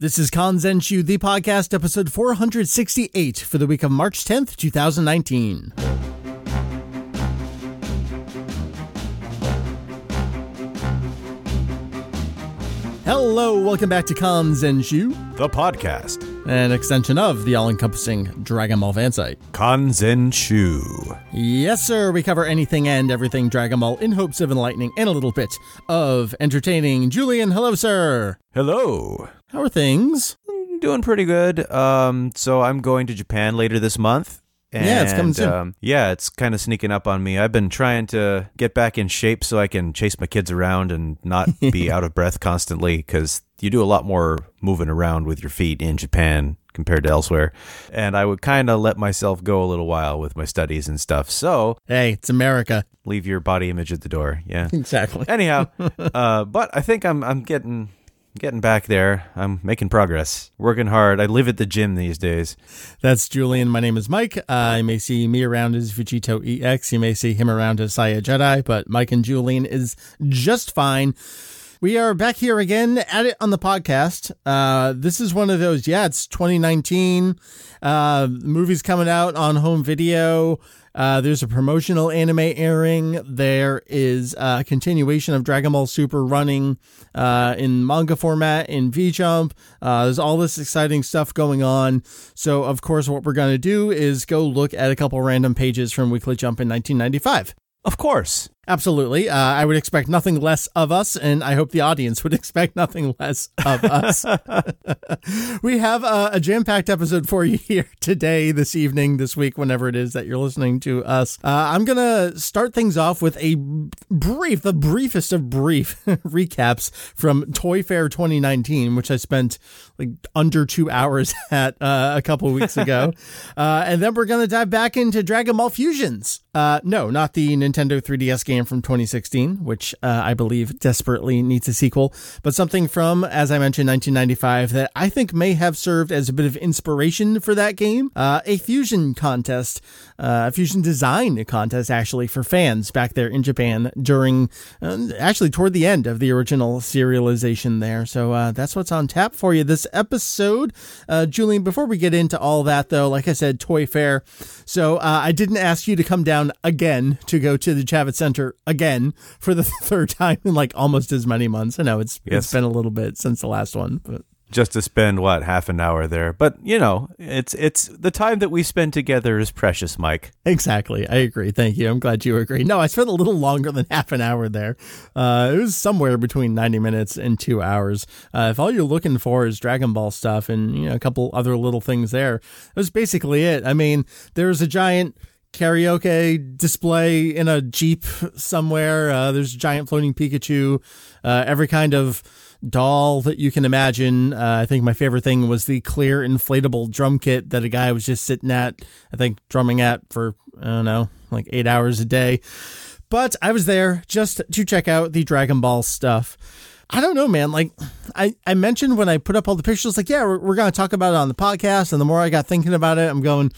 This is Kanzenshuu, the podcast, episode 468 for the week of March 10th, 2019. Hello, welcome back to Kanzenshuu, The podcast. An extension of the all-encompassing Dragon Ball fan site. Kanzenshuu. Yes, sir, we cover anything and everything Dragon Ball in hopes of enlightening and a little bit of entertaining. Julian, hello, sir. Hello. How are things? Doing pretty good. Um, so I'm going to Japan later this month. And, Yeah, it's coming soon. Um, yeah, it's kind of sneaking up on me. I've been trying to get back in shape so I can chase my kids around and not be out of breath constantly because you do a lot more moving around with your feet in Japan compared to elsewhere. And I would kind of let myself go a little while with my studies and stuff. So Hey, it's America. leave your body image at the door. Yeah. Exactly. Anyhow, uh, but I think I'm I'm getting getting back there. I'm making progress, working hard. I live at the gym these days. That's Julian. My name is Mike. Uh, you may see me around as Vegito EX. You may see him around as SaiyaJedi, but Mike and Julian is just fine. We are back here again at it on the podcast. Uh, this is one of those, yeah, it's 2019. Uh, movie's coming out on home video. Uh, there's a promotional anime airing. There is a continuation of Dragon Ball Super running uh, in manga format in V Jump. Uh, there's all this exciting stuff going on. So, of course, what we're going to do is go look at a couple random pages from Weekly Jump in 1995. Of course. Absolutely. Uh, I would expect nothing less of us, and I hope the audience would expect nothing less of us. we have a, a jam packed episode for you here today, this evening, this week, whenever it is that you're listening to us. Uh, I'm going to start things off with a brief, the briefest of brief recaps from Toy Fair 2019, which I spent like under two hours at uh, a couple weeks ago. uh, and then we're going to dive back into Dragon Ball Fusions. Uh, no, not the Nintendo 3DS game from 2016, which uh, I believe desperately needs a sequel, but something from, as I mentioned, 1995 that I think may have served as a bit of inspiration for that game. Uh, a fusion contest, uh, a fusion design contest, actually, for fans back there in Japan during, uh, actually, toward the end of the original serialization there. So uh, that's what's on tap for you this episode. Julian, before we get into all that, though, like I said, Toy Fair. So I didn't ask you to come down again to go to the Javits Center again for the third time in like almost as many months. I know it's it's Yes. been a little bit since the last one, but Just to spend what half an hour there, but you know, it's it's the time that we spend together is precious, Mike. exactly, I agree. Thank you. I'm glad you agree. No, I spent a little longer than half an hour there. Uh, it was somewhere between 90 minutes and two hours. Uh, if all you're looking for is Dragon Ball stuff and you know a couple other little things there, that was basically it. I mean, there's a giant karaoke display in a jeep somewhere. Uh, there's a giant floating Pikachu. Uh, every kind of doll that you can imagine. Uh, I think my favorite thing was the clear inflatable drum kit that a guy was just sitting at. I think drumming at for I don't know, like eight hours a day. But I was there just to check out the Dragon Ball stuff. I don't know, man. Like I, I mentioned when I put up all the pictures, like, yeah, we're, we're going to talk about it on the podcast. And the more I got thinking about it, I'm going,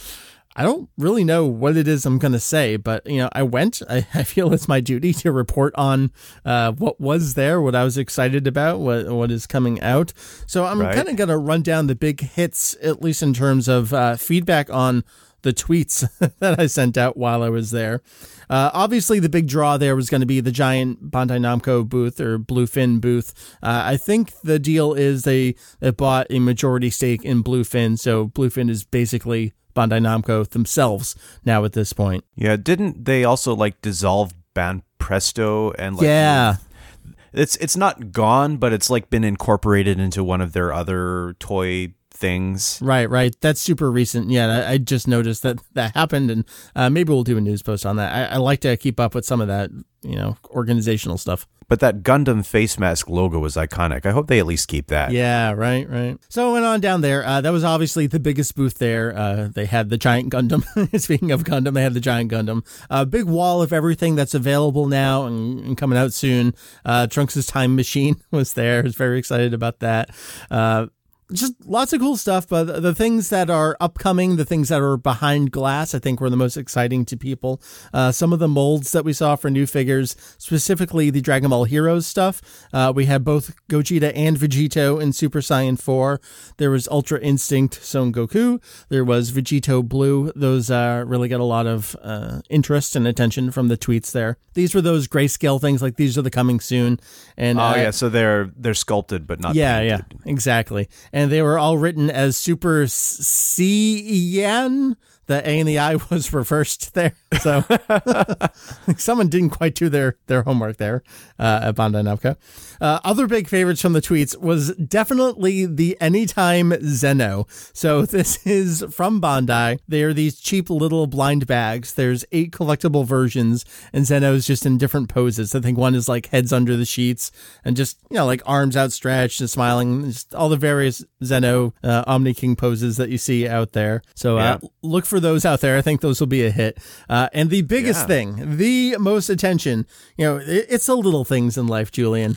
I don't really know what it is I'm going to say, but you know, I went. I, I feel it's my duty to report on uh, what was there, what I was excited about, what what is coming out. So I'm Right. kind of going to run down the big hits, at least in terms of uh, feedback on the tweets that I sent out while I was there. Uh, obviously, the big draw there was going to be the giant Bandai Namco booth or Bluefin booth. Uh, I think the deal is they, they bought a majority stake in Bluefin, so Bluefin is basically Bandai Namco themselves now at this point. Yeah, didn't they also like dissolve Ban Presto and like yeah, it's it's not gone, but it's like been incorporated into one of their other toy things. right, right. That's super recent. Yeah, I, I just noticed that that happened, and uh, maybe we'll do a news post on that. I, I like to keep up with some of that, you know, organizational stuff. But that Gundam face mask logo was iconic. I hope they at least keep that. Yeah, right, right. So I went on down there. Uh, that was obviously the biggest booth there. Uh, they had the giant Gundam. Speaking of Gundam, they had the giant Gundam. A big wall of everything that's available now and, and coming out soon. Uh, Trunks' time machine was there. I was very excited about that. Just lots of cool stuff. But the things that are upcoming, the things that are behind glass, I think were the most exciting to people. Uh, some of the molds that we saw for new figures, specifically the Dragon Ball Heroes stuff. Uh, we had both Gogeta and Vegito in Super Saiyan 4. There was Ultra Instinct Son Goku. There was Vegito Blue. Those uh, really got a lot of uh, interest and attention from the tweets there. These were those grayscale things like these are the coming soon. And Oh uh, yeah, so they're they're sculpted but not yeah, painted. yeah, exactly. And they were all written as Super C-E-N. The A and the I was reversed there. So someone didn't quite do their, their homework there uh, at Bandai Namco. Uh, other big favorites from the tweets was definitely the Anytime Zeno. So this is from Bandai. They are these cheap little blind bags. There's eight collectible versions, and Zeno's just in different poses. I think one is like heads under the sheets and just, you know, like arms outstretched and smiling. Just all the various Zeno uh, Omni King poses that you see out there. So uh, Yeah. look for those out there. I think those will be a hit. Uh, and the biggest Yeah. thing, the most attention, you know, it, it's the little things in life, Julian.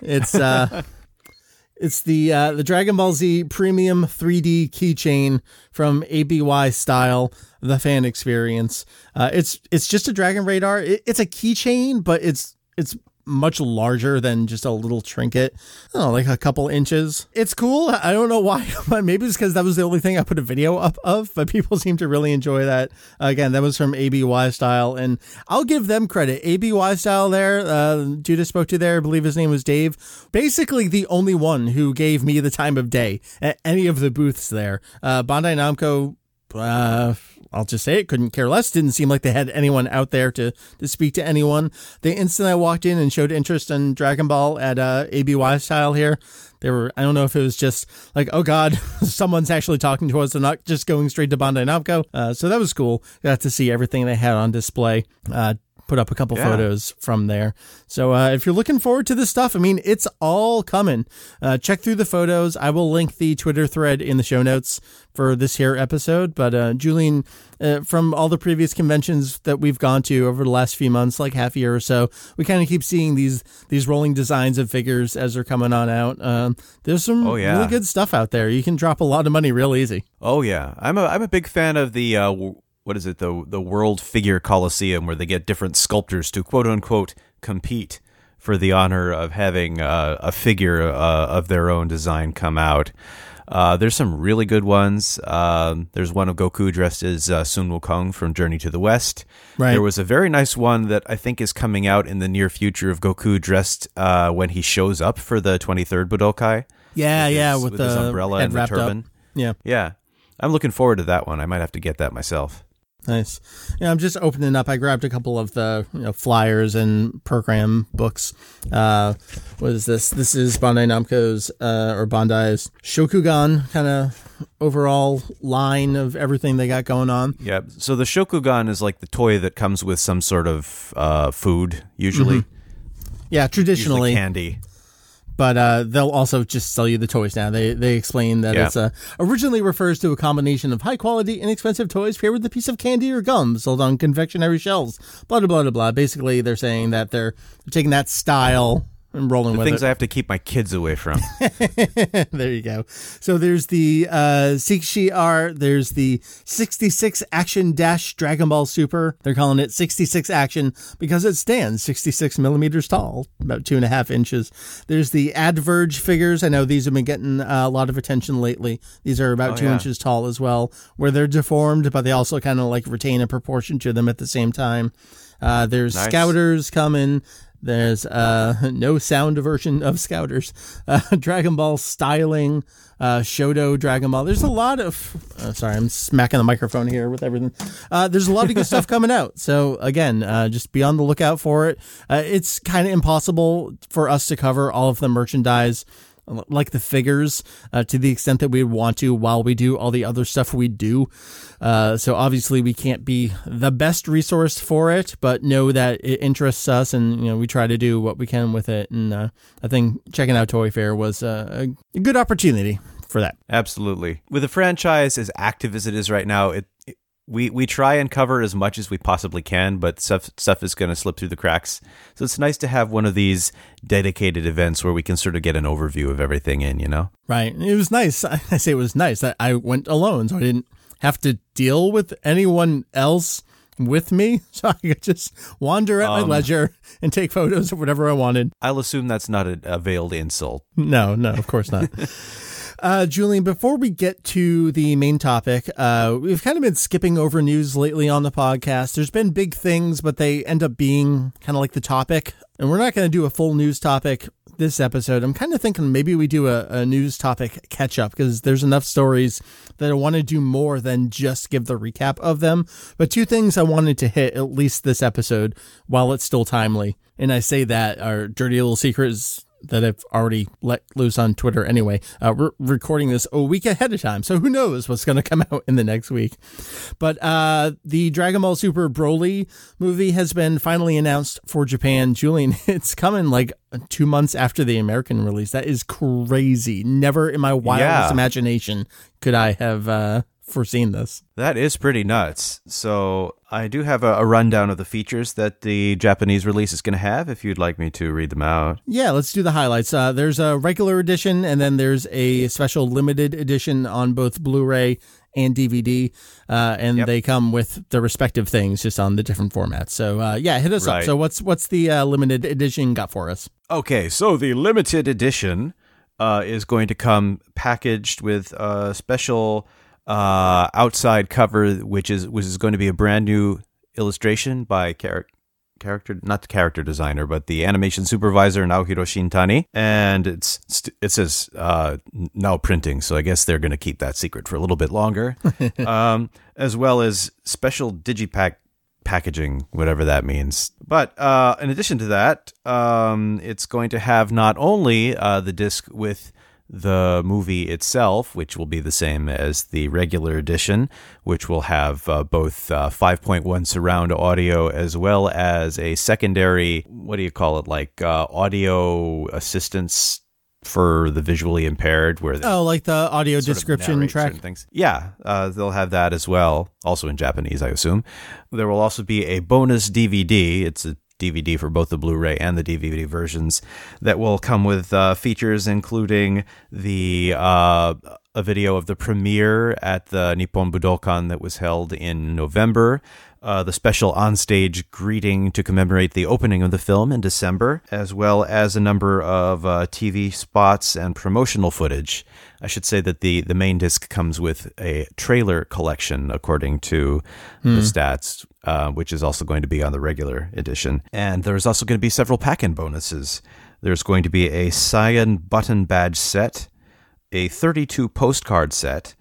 It's uh, it's the uh, the Dragon Ball Z Premium 3D keychain from ABY Style, the fan experience. Uh, it's it's just a Dragon Radar. It, it's a keychain, but it's it's much larger than just a little trinket. I like a couple inches. It's cool. I don't know why, but maybe it's because that was the only thing I put a video up of. But people seem to really enjoy that. Again, that was from ABY Style, and I'll give them credit. ABY Style there, uh, spoke to there. I believe his name was Dave. Basically, the only one who gave me the time of day at any of the booths there. Uh, Bandai Namco uh, I'll just say it, couldn't care less. Didn't seem like they had anyone out there to, to speak to anyone. The instant I walked in and showed interest in Dragon Ball at uh, ABY style here, they were, I don't know if it was just like, oh God, someone's actually talking to us and not just going straight to Bandai Namco. Uh, so that was cool. Got to see everything they had on display. Uh, put up a couple Yeah. photos from there. So uh, if you're looking forward to this stuff, I mean, it's all coming. Uh, check through the photos. I will link the Twitter thread in the show notes for this here episode. But uh, Julian, uh, from all the previous conventions that we've gone to over the last few months, like half a year or so, we kind of keep seeing these these rolling designs of figures as they're coming on out. Um, there's some Oh, yeah. really good stuff out there. You can drop a lot of money real easy. Oh yeah, I'm a I'm a big fan of the uh, what is it the the World Figure Coliseum where they get different sculptors to quote unquote compete for the honor of having uh, a figure uh, of their own design come out. Uh, there's some really good ones. Um, there's one of Goku dressed as uh, Sun Wukong from Journey to the West. Right. There was a very nice one that I think is coming out in the near future of Goku dressed uh, when he shows up for the 23rd Budokai. Yeah, with yeah, his- with, with the his umbrella and the turban. Up. Yeah. Yeah. I'm looking forward to that one. I might have to get that myself. Nice. Yeah, I'm just opening up. I grabbed a couple of the you know, flyers and program books. Uh, what is this? This is Bandai Namco's uh, or Bandai's Shokugan kind of overall line of everything they got going on. Yeah. So the Shokugan is like the toy that comes with some sort of uh, food, usually. Yeah, Usually traditionally, candy. But uh, they'll also just sell you the toys now. They they explain that Yeah. it's uh, originally refers to a combination of high quality, inexpensive toys paired with a piece of candy or gum sold on confectionery shelves. Blah blah blah blah blah. Basically, they're saying that they're taking that style and rolling The with things it. I have to keep my kids away from. there you go. So there's the uh, R. There's the 66 Action Dash Dragon Ball Super. They're calling it 66 Action because it stands 66 millimeters tall, about two and a half inches. There's the Adverge figures. I know these have been getting uh, a lot of attention lately. These are about Oh, two yeah. inches tall as well, where they're deformed, but they also kind of like retain a proportion to them at the same time. Uh, there's Nice. Scouters coming. There's uh, no sound version of Scouters. Uh, Dragon Ball styling, uh, Shodo Dragon Ball. There's a lot of. Uh, sorry, I'm smacking the microphone here with everything. Uh, there's a lot of good stuff coming out. So again, uh, just be on the lookout for it. Uh, it's kind of impossible for us to cover all of the merchandise like the figures uh, to the extent that we want to while we do all the other stuff we do. Uh, so obviously we can't be the best resource for it, but know that it interests us and you know we try to do what we can with it. And uh, I think checking out Toy Fair was uh, a good opportunity for that. Absolutely. With a franchise as active as it is right now, it, it we we try and cover as much as we possibly can, but stuff stuff is going to slip through the cracks. So it's nice to have one of these dedicated events where we can sort of get an overview of everything in. You know, right? It was nice. I say it was nice that I went alone, so I didn't have to deal with anyone else with me, so I could just wander at um, my leisure and take photos of whatever I wanted. I'll assume that's not a, a veiled insult. No, no, of course not. Uh, Julian, before we get to the main topic, uh, we've kind of been skipping over news lately on the podcast. There's been big things, but they end up being kind of like the topic. And we're not going to do a full news topic this episode. I'm kind of thinking maybe we do a, a news topic catch up because there's enough stories that I want to do more than just give the recap of them. But two things I wanted to hit at least this episode while it's still timely. And I say that our dirty little secret is that I've already let loose on Twitter anyway. Uh, we're recording this a week ahead of time, so who knows what's going to come out in the next week. But uh, the Dragon Ball Super Broly movie has been finally announced for Japan. Julian, it's coming like two months after the American release. That is crazy. Never in my wildest yeah. imagination could I have uh, foreseen this. That is pretty nuts. So I do have a, a, rundown of the features that the Japanese release is going to have. If you'd like me to read them out. Yeah, let's do the highlights. Uh, there's a regular edition, and then there's a special limited edition on both Blu-ray and DVD, uh, and yep. they come with the respective things just on the different formats. So uh, yeah, hit us right. up. So what's what's the uh, limited edition got for us? Okay, so the limited edition uh, is going to come packaged with a special uh, outside cover, which is which is going to be a brand new illustration by char- character, not the character designer, but the animation supervisor Naohiro Shintani, and it's it says uh, now printing, so I guess they're going to keep that secret for a little bit longer, um, as well as special digipack packaging, whatever that means. But uh, in addition to that, um, it's going to have not only uh, the disc with the movie itself, which will be the same as the regular edition, which will have uh, both uh, 5.1 surround audio as well as a secondary, what do you call it, like uh, audio assistance for the visually impaired where oh like the audio description track? things. Yeah uh, they'll have that as well also in japanese i assume. There will also be a bonus dvd it's a DVD for both the Blu ray and the DVD versions that will come with uh, features including the uh, a video of the premiere at the Nippon Budokan that was held in November, uh, the special onstage greeting to commemorate the opening of the film in December, as well as a number of uh, TV spots and promotional footage. I should say that the, the main disc comes with a trailer collection, according to mm. the hmm. stats, uh, which is also going to be on the regular edition. And there's also going to be several pack in bonuses. There's going to be a Saiyan button badge set, a 32 postcard set,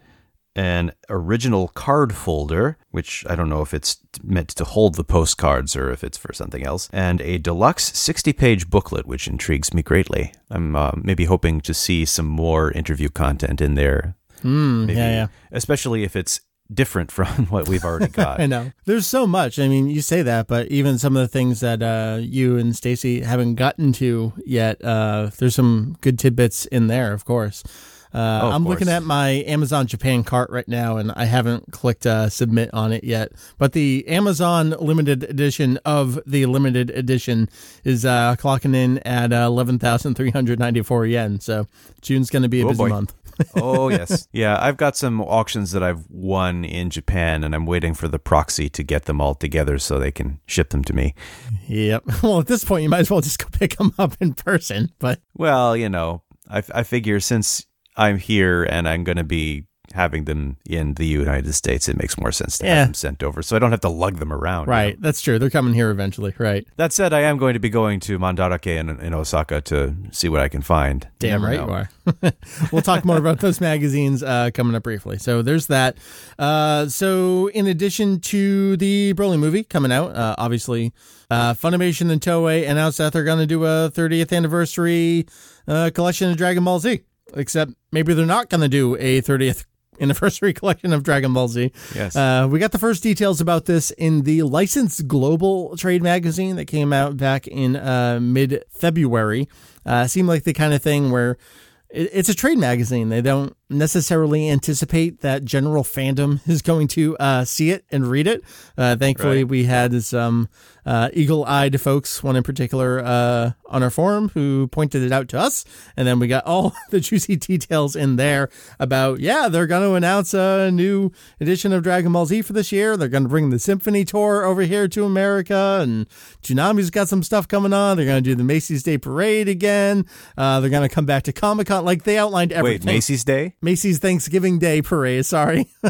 an original card folder, which I don't know if it's meant to hold the postcards or if it's for something else, and a deluxe 60 page booklet, which intrigues me greatly. I'm uh, maybe hoping to see some more interview content in there. Mm, maybe, yeah, yeah. Especially if it's different from what we've already got. I know. There's so much. I mean, you say that, but even some of the things that uh, you and Stacy haven't gotten to yet, uh, there's some good tidbits in there, of course. Uh, oh, I'm looking at my Amazon Japan cart right now, and I haven't clicked uh, submit on it yet. But the Amazon limited edition of the limited edition is uh, clocking in at uh, 11,394 yen. So June's going to be a oh, busy boy. month. oh yes, yeah. I've got some auctions that I've won in Japan, and I'm waiting for the proxy to get them all together so they can ship them to me. Yep. Well, at this point, you might as well just go pick them up in person. But well, you know, I, I figure since I'm here and I'm going to be having them in the United States, it makes more sense to yeah. have them sent over so I don't have to lug them around. Right. You know? That's true. They're coming here eventually. Right. That said, I am going to be going to Mandarake in, in Osaka to see what I can find. Damn right know. you are. we'll talk more about those magazines uh, coming up briefly. So there's that. Uh, so in addition to the Broly movie coming out, uh, obviously, uh, Funimation and Toei announced that they're going to do a 30th anniversary uh, collection of Dragon Ball Z except maybe they're not going to do a 30th anniversary collection of Dragon Ball Z. Yes. Uh, we got the first details about this in the licensed global trade magazine that came out back in uh, mid February. Uh, seemed like the kind of thing where it, it's a trade magazine. They don't necessarily anticipate that general fandom is going to uh, see it and read it. Uh, thankfully, right. we had some uh, eagle-eyed folks, one in particular, uh, on our forum who pointed it out to us, and then we got all the juicy details in there about yeah, they're going to announce a new edition of Dragon Ball Z for this year. They're going to bring the Symphony Tour over here to America, and Toonami's got some stuff coming on. They're going to do the Macy's Day Parade again. Uh, they're going to come back to Comic Con. Like they outlined everything. Wait, Macy's Day? Macy's Thanksgiving Day Parade. Sorry,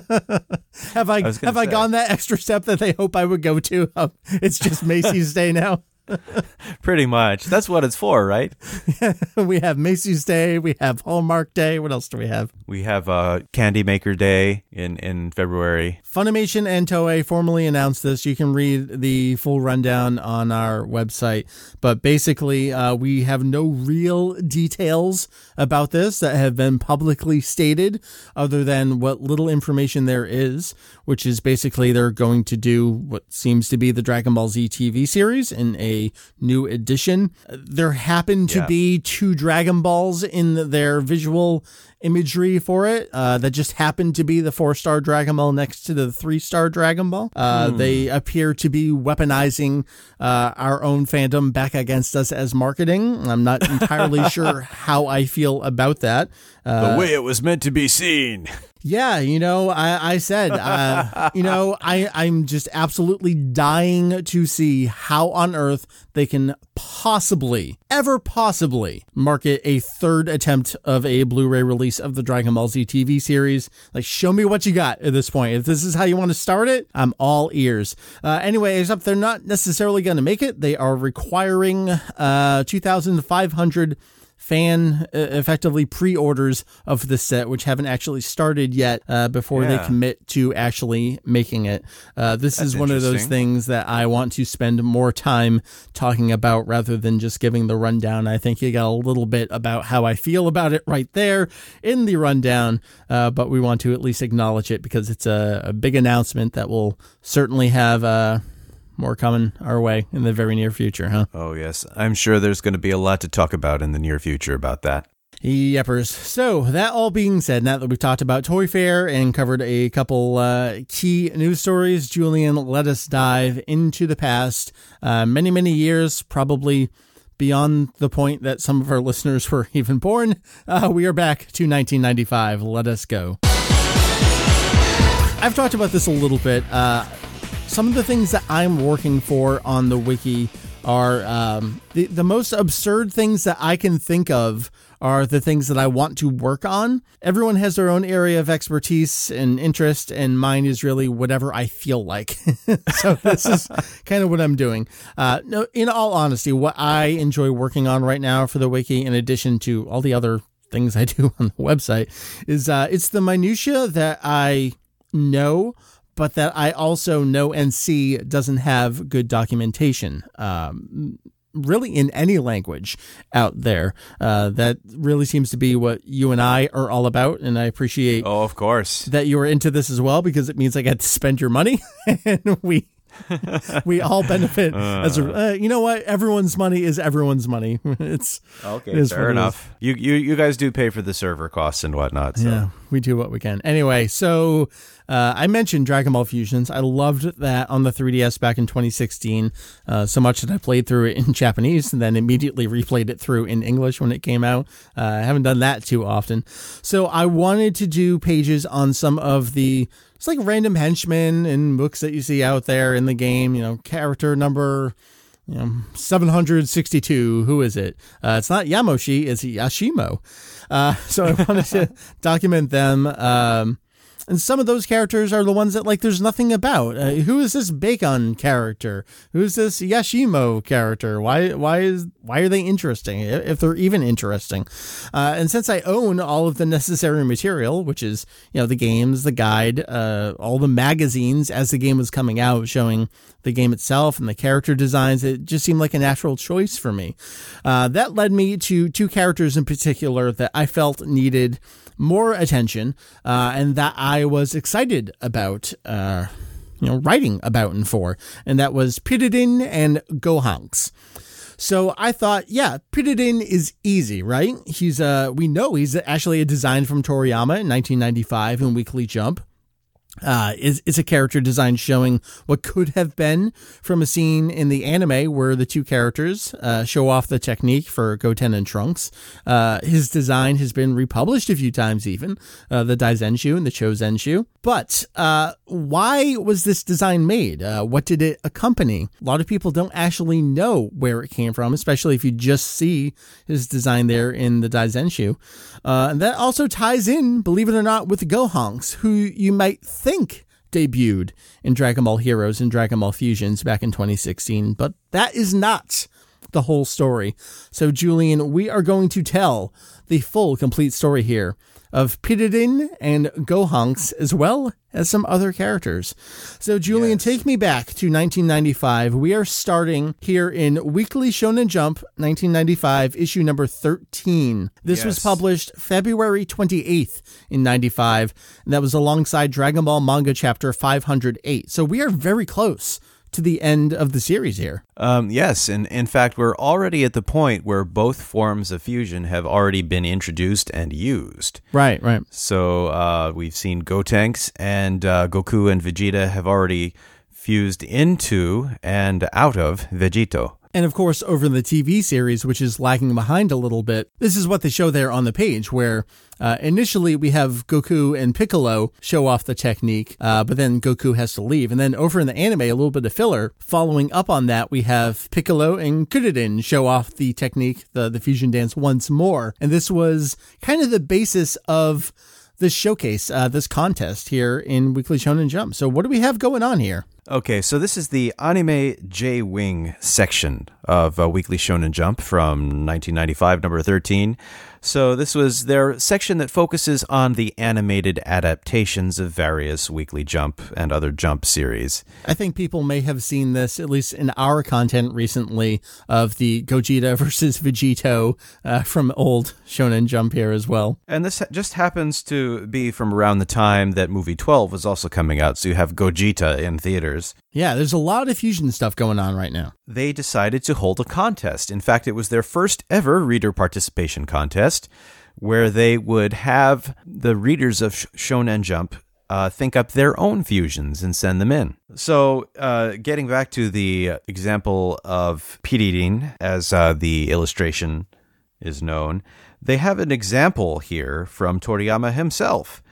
have I, I have say. I gone that extra step that they hope I would go to? Um, it's just Macy's Day now. Pretty much. That's what it's for, right? we have Macy's Day. We have Hallmark Day. What else do we have? We have uh, Candy Maker Day in, in February. Funimation and Toei formally announced this. You can read the full rundown on our website. But basically, uh, we have no real details about this that have been publicly stated other than what little information there is, which is basically they're going to do what seems to be the Dragon Ball Z TV series in a new edition. There happened to yeah. be two Dragon Balls in their visual imagery for it uh, that just happened to be the four star Dragon Ball next to the three star Dragon Ball. Uh, hmm. They appear to be weaponizing uh, our own fandom back against us as marketing. I'm not entirely sure how I feel about that. The way it was meant to be seen. Yeah, you know, I, I said, uh, you know, I, I'm just absolutely dying to see how on earth they can possibly, ever possibly, market a third attempt of a Blu ray release of the Dragon Ball Z TV series. Like, show me what you got at this point. If this is how you want to start it, I'm all ears. Uh, anyway, except they're not necessarily going to make it. They are requiring uh, 2,500 fan uh, effectively pre-orders of the set, which haven't actually started yet uh, before yeah. they commit to actually making it. Uh, this That's is one of those things that I want to spend more time talking about rather than just giving the rundown. I think you got a little bit about how I feel about it right there in the rundown, uh, but we want to at least acknowledge it because it's a, a big announcement that will certainly have uh, more coming our way in the very near future, huh? Oh, yes. I'm sure there's going to be a lot to talk about in the near future about that. Yepers. So, that all being said, now that we've talked about Toy Fair and covered a couple uh, key news stories, Julian, let us dive into the past. Uh, many, many years, probably beyond the point that some of our listeners were even born. Uh, we are back to 1995. Let us go. I've talked about this a little bit. Some of the things that I'm working for on the wiki are um, the the most absurd things that I can think of are the things that I want to work on. Everyone has their own area of expertise and interest, and mine is really whatever I feel like. so this is kind of what I'm doing. Uh, no, in all honesty, what I enjoy working on right now for the wiki, in addition to all the other things I do on the website, is uh, it's the minutia that I know but that I also know and see doesn't have good documentation. Um, really in any language out there. Uh, that really seems to be what you and I are all about. And I appreciate oh, of course that you are into this as well, because it means I get to spend your money and we, we all benefit uh, as a, uh, you know what? Everyone's money is everyone's money. it's okay. It fair enough. You, you, you guys do pay for the server costs and whatnot. So. Yeah, we do what we can. Anyway, so uh, I mentioned Dragon Ball Fusions. I loved that on the 3DS back in 2016, uh, so much that I played through it in Japanese and then immediately replayed it through in English when it came out. Uh, I haven't done that too often. So I wanted to do pages on some of the it's like random henchmen and books that you see out there in the game, you know, character number you know, 762. Who is it? Uh, it's not Yamoshi, it's Yashimo. Uh, so I wanted to document them. Um, and some of those characters are the ones that like there's nothing about. Uh, who is this Bacon character? Who's this Yashimo character? Why why is why are they interesting if they're even interesting? Uh, and since I own all of the necessary material, which is you know the games, the guide, uh, all the magazines as the game was coming out, showing the game itself and the character designs, it just seemed like a natural choice for me. Uh, that led me to two characters in particular that I felt needed more attention, uh, and that I was excited about. Uh, you know, writing about and for, and that was Piridin and Gohanks. So I thought, yeah, Piridin is easy, right? He's uh we know he's actually a design from Toriyama in 1995 in Weekly Jump uh, is a character design showing what could have been from a scene in the anime where the two characters uh, show off the technique for Goten and Trunks. Uh, his design has been republished a few times, even uh, the Daizenshu and the Chozenshu. But uh, why was this design made? Uh, what did it accompany? A lot of people don't actually know where it came from, especially if you just see his design there in the Daizenshu. and that also ties in, believe it or not, with the Gohanks, who you might think debuted in Dragon Ball Heroes and Dragon Ball Fusions back in 2016, but that is not the whole story. So, Julian, we are going to tell the full, complete story here of Piridin and Gohanks, as well as some other characters. So, Julian, Yes. take me back to 1995. We are starting here in Weekly Shonen Jump, 1995, issue number 13. This was published February 28th in 95, and that was alongside Dragon Ball manga chapter 508. So, we are very close to the end of the series here. Um, yes, and in fact, we're already at the point where both forms of fusion have already been introduced and used. Right, right. So uh, we've seen Gotenks and uh, Goku and Vegeta have already fused into and out of Vegito. And of course, over in the TV series, which is lagging behind a little bit, this is what they show there on the page, where uh, initially we have Goku and Piccolo show off the technique, uh, but then Goku has to leave. And then over in the anime, a little bit of filler. Following up on that, we have Piccolo and Kuririn show off the technique, the, the fusion dance once more. And this was kind of the basis of this showcase, uh, this contest here in Weekly Shonen Jump. So, what do we have going on here? Okay, so this is the Anime J Wing section of uh, Weekly Shonen Jump from 1995, number 13. So this was their section that focuses on the animated adaptations of various Weekly Jump and other Jump series. I think people may have seen this, at least in our content recently, of the Gogeta versus Vegito uh, from old Shonen Jump here as well. And this just happens to be from around the time that movie 12 was also coming out, so you have Gogeta in theaters. Yeah, there's a lot of fusion stuff going on right now. They decided to hold a contest. In fact, it was their first ever reader participation contest where they would have the readers of Shonen Jump uh, think up their own fusions and send them in. So, uh, getting back to the example of Piridin, as uh, the illustration is known, they have an example here from Toriyama himself,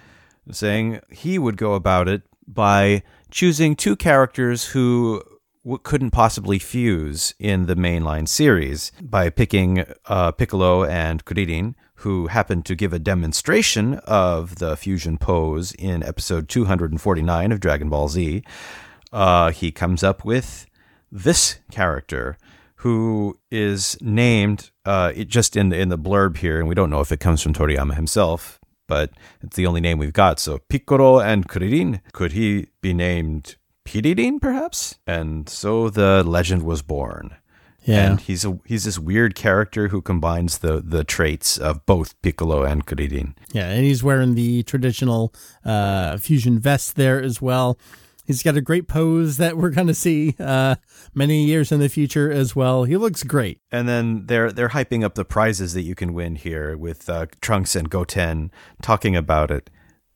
saying he would go about it by choosing two characters who couldn't possibly fuse in the mainline series by picking uh, Piccolo and Kuririn, who happened to give a demonstration of the fusion pose in episode 249 of Dragon Ball Z. Uh, he comes up with this character who is named uh, just in the, in the blurb here, and we don't know if it comes from Toriyama himself, but it's the only name we've got. So Piccolo and Kuririn, could he be named Piridin, perhaps? And so the legend was born. Yeah. And he's a he's this weird character who combines the the traits of both Piccolo and Kuririn. Yeah, and he's wearing the traditional uh, fusion vest there as well. He's got a great pose that we're going to see uh, many years in the future as well. He looks great. And then they're they're hyping up the prizes that you can win here with uh, Trunks and Goten talking about it,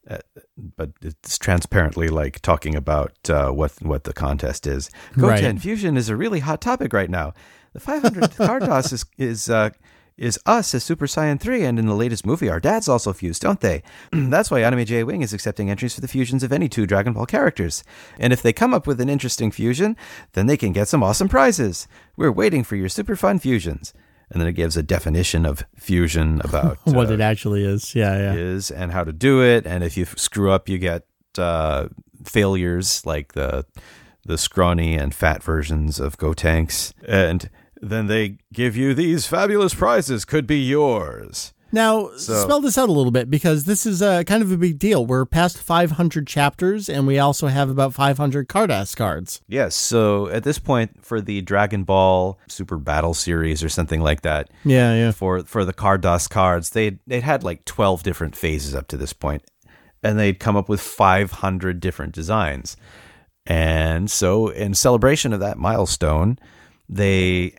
uh, but it's transparently like talking about uh, what what the contest is. Goten Right. fusion is a really hot topic right now. The 500th Carddass is is uh, is us as Super Saiyan 3, and in the latest movie, our dads also fuse, don't they? That's why Anime J Wing is accepting entries for the fusions of any two Dragon Ball characters. And if they come up with an interesting fusion, then they can get some awesome prizes. We're waiting for your super fun fusions. And then it gives a definition of fusion about What uh, it actually is. Yeah, yeah. is and how to do it. And if you f- screw up, you get uh, failures like the the scrawny and fat versions of Gotenks. And then they give you these fabulous prizes. Could be yours. Now, So- spell this out a little bit because this is uh, kind of a big deal. We're past 500 chapters, and we also have about 500 Carddass cards. Yes. So at this point, for the Dragon Ball Super Battle series or something like that, Yeah, yeah. for for the Carddass cards, they they'd had like twelve different phases up to this point, and they'd come up with five hundred different designs. And so, in celebration of that milestone, they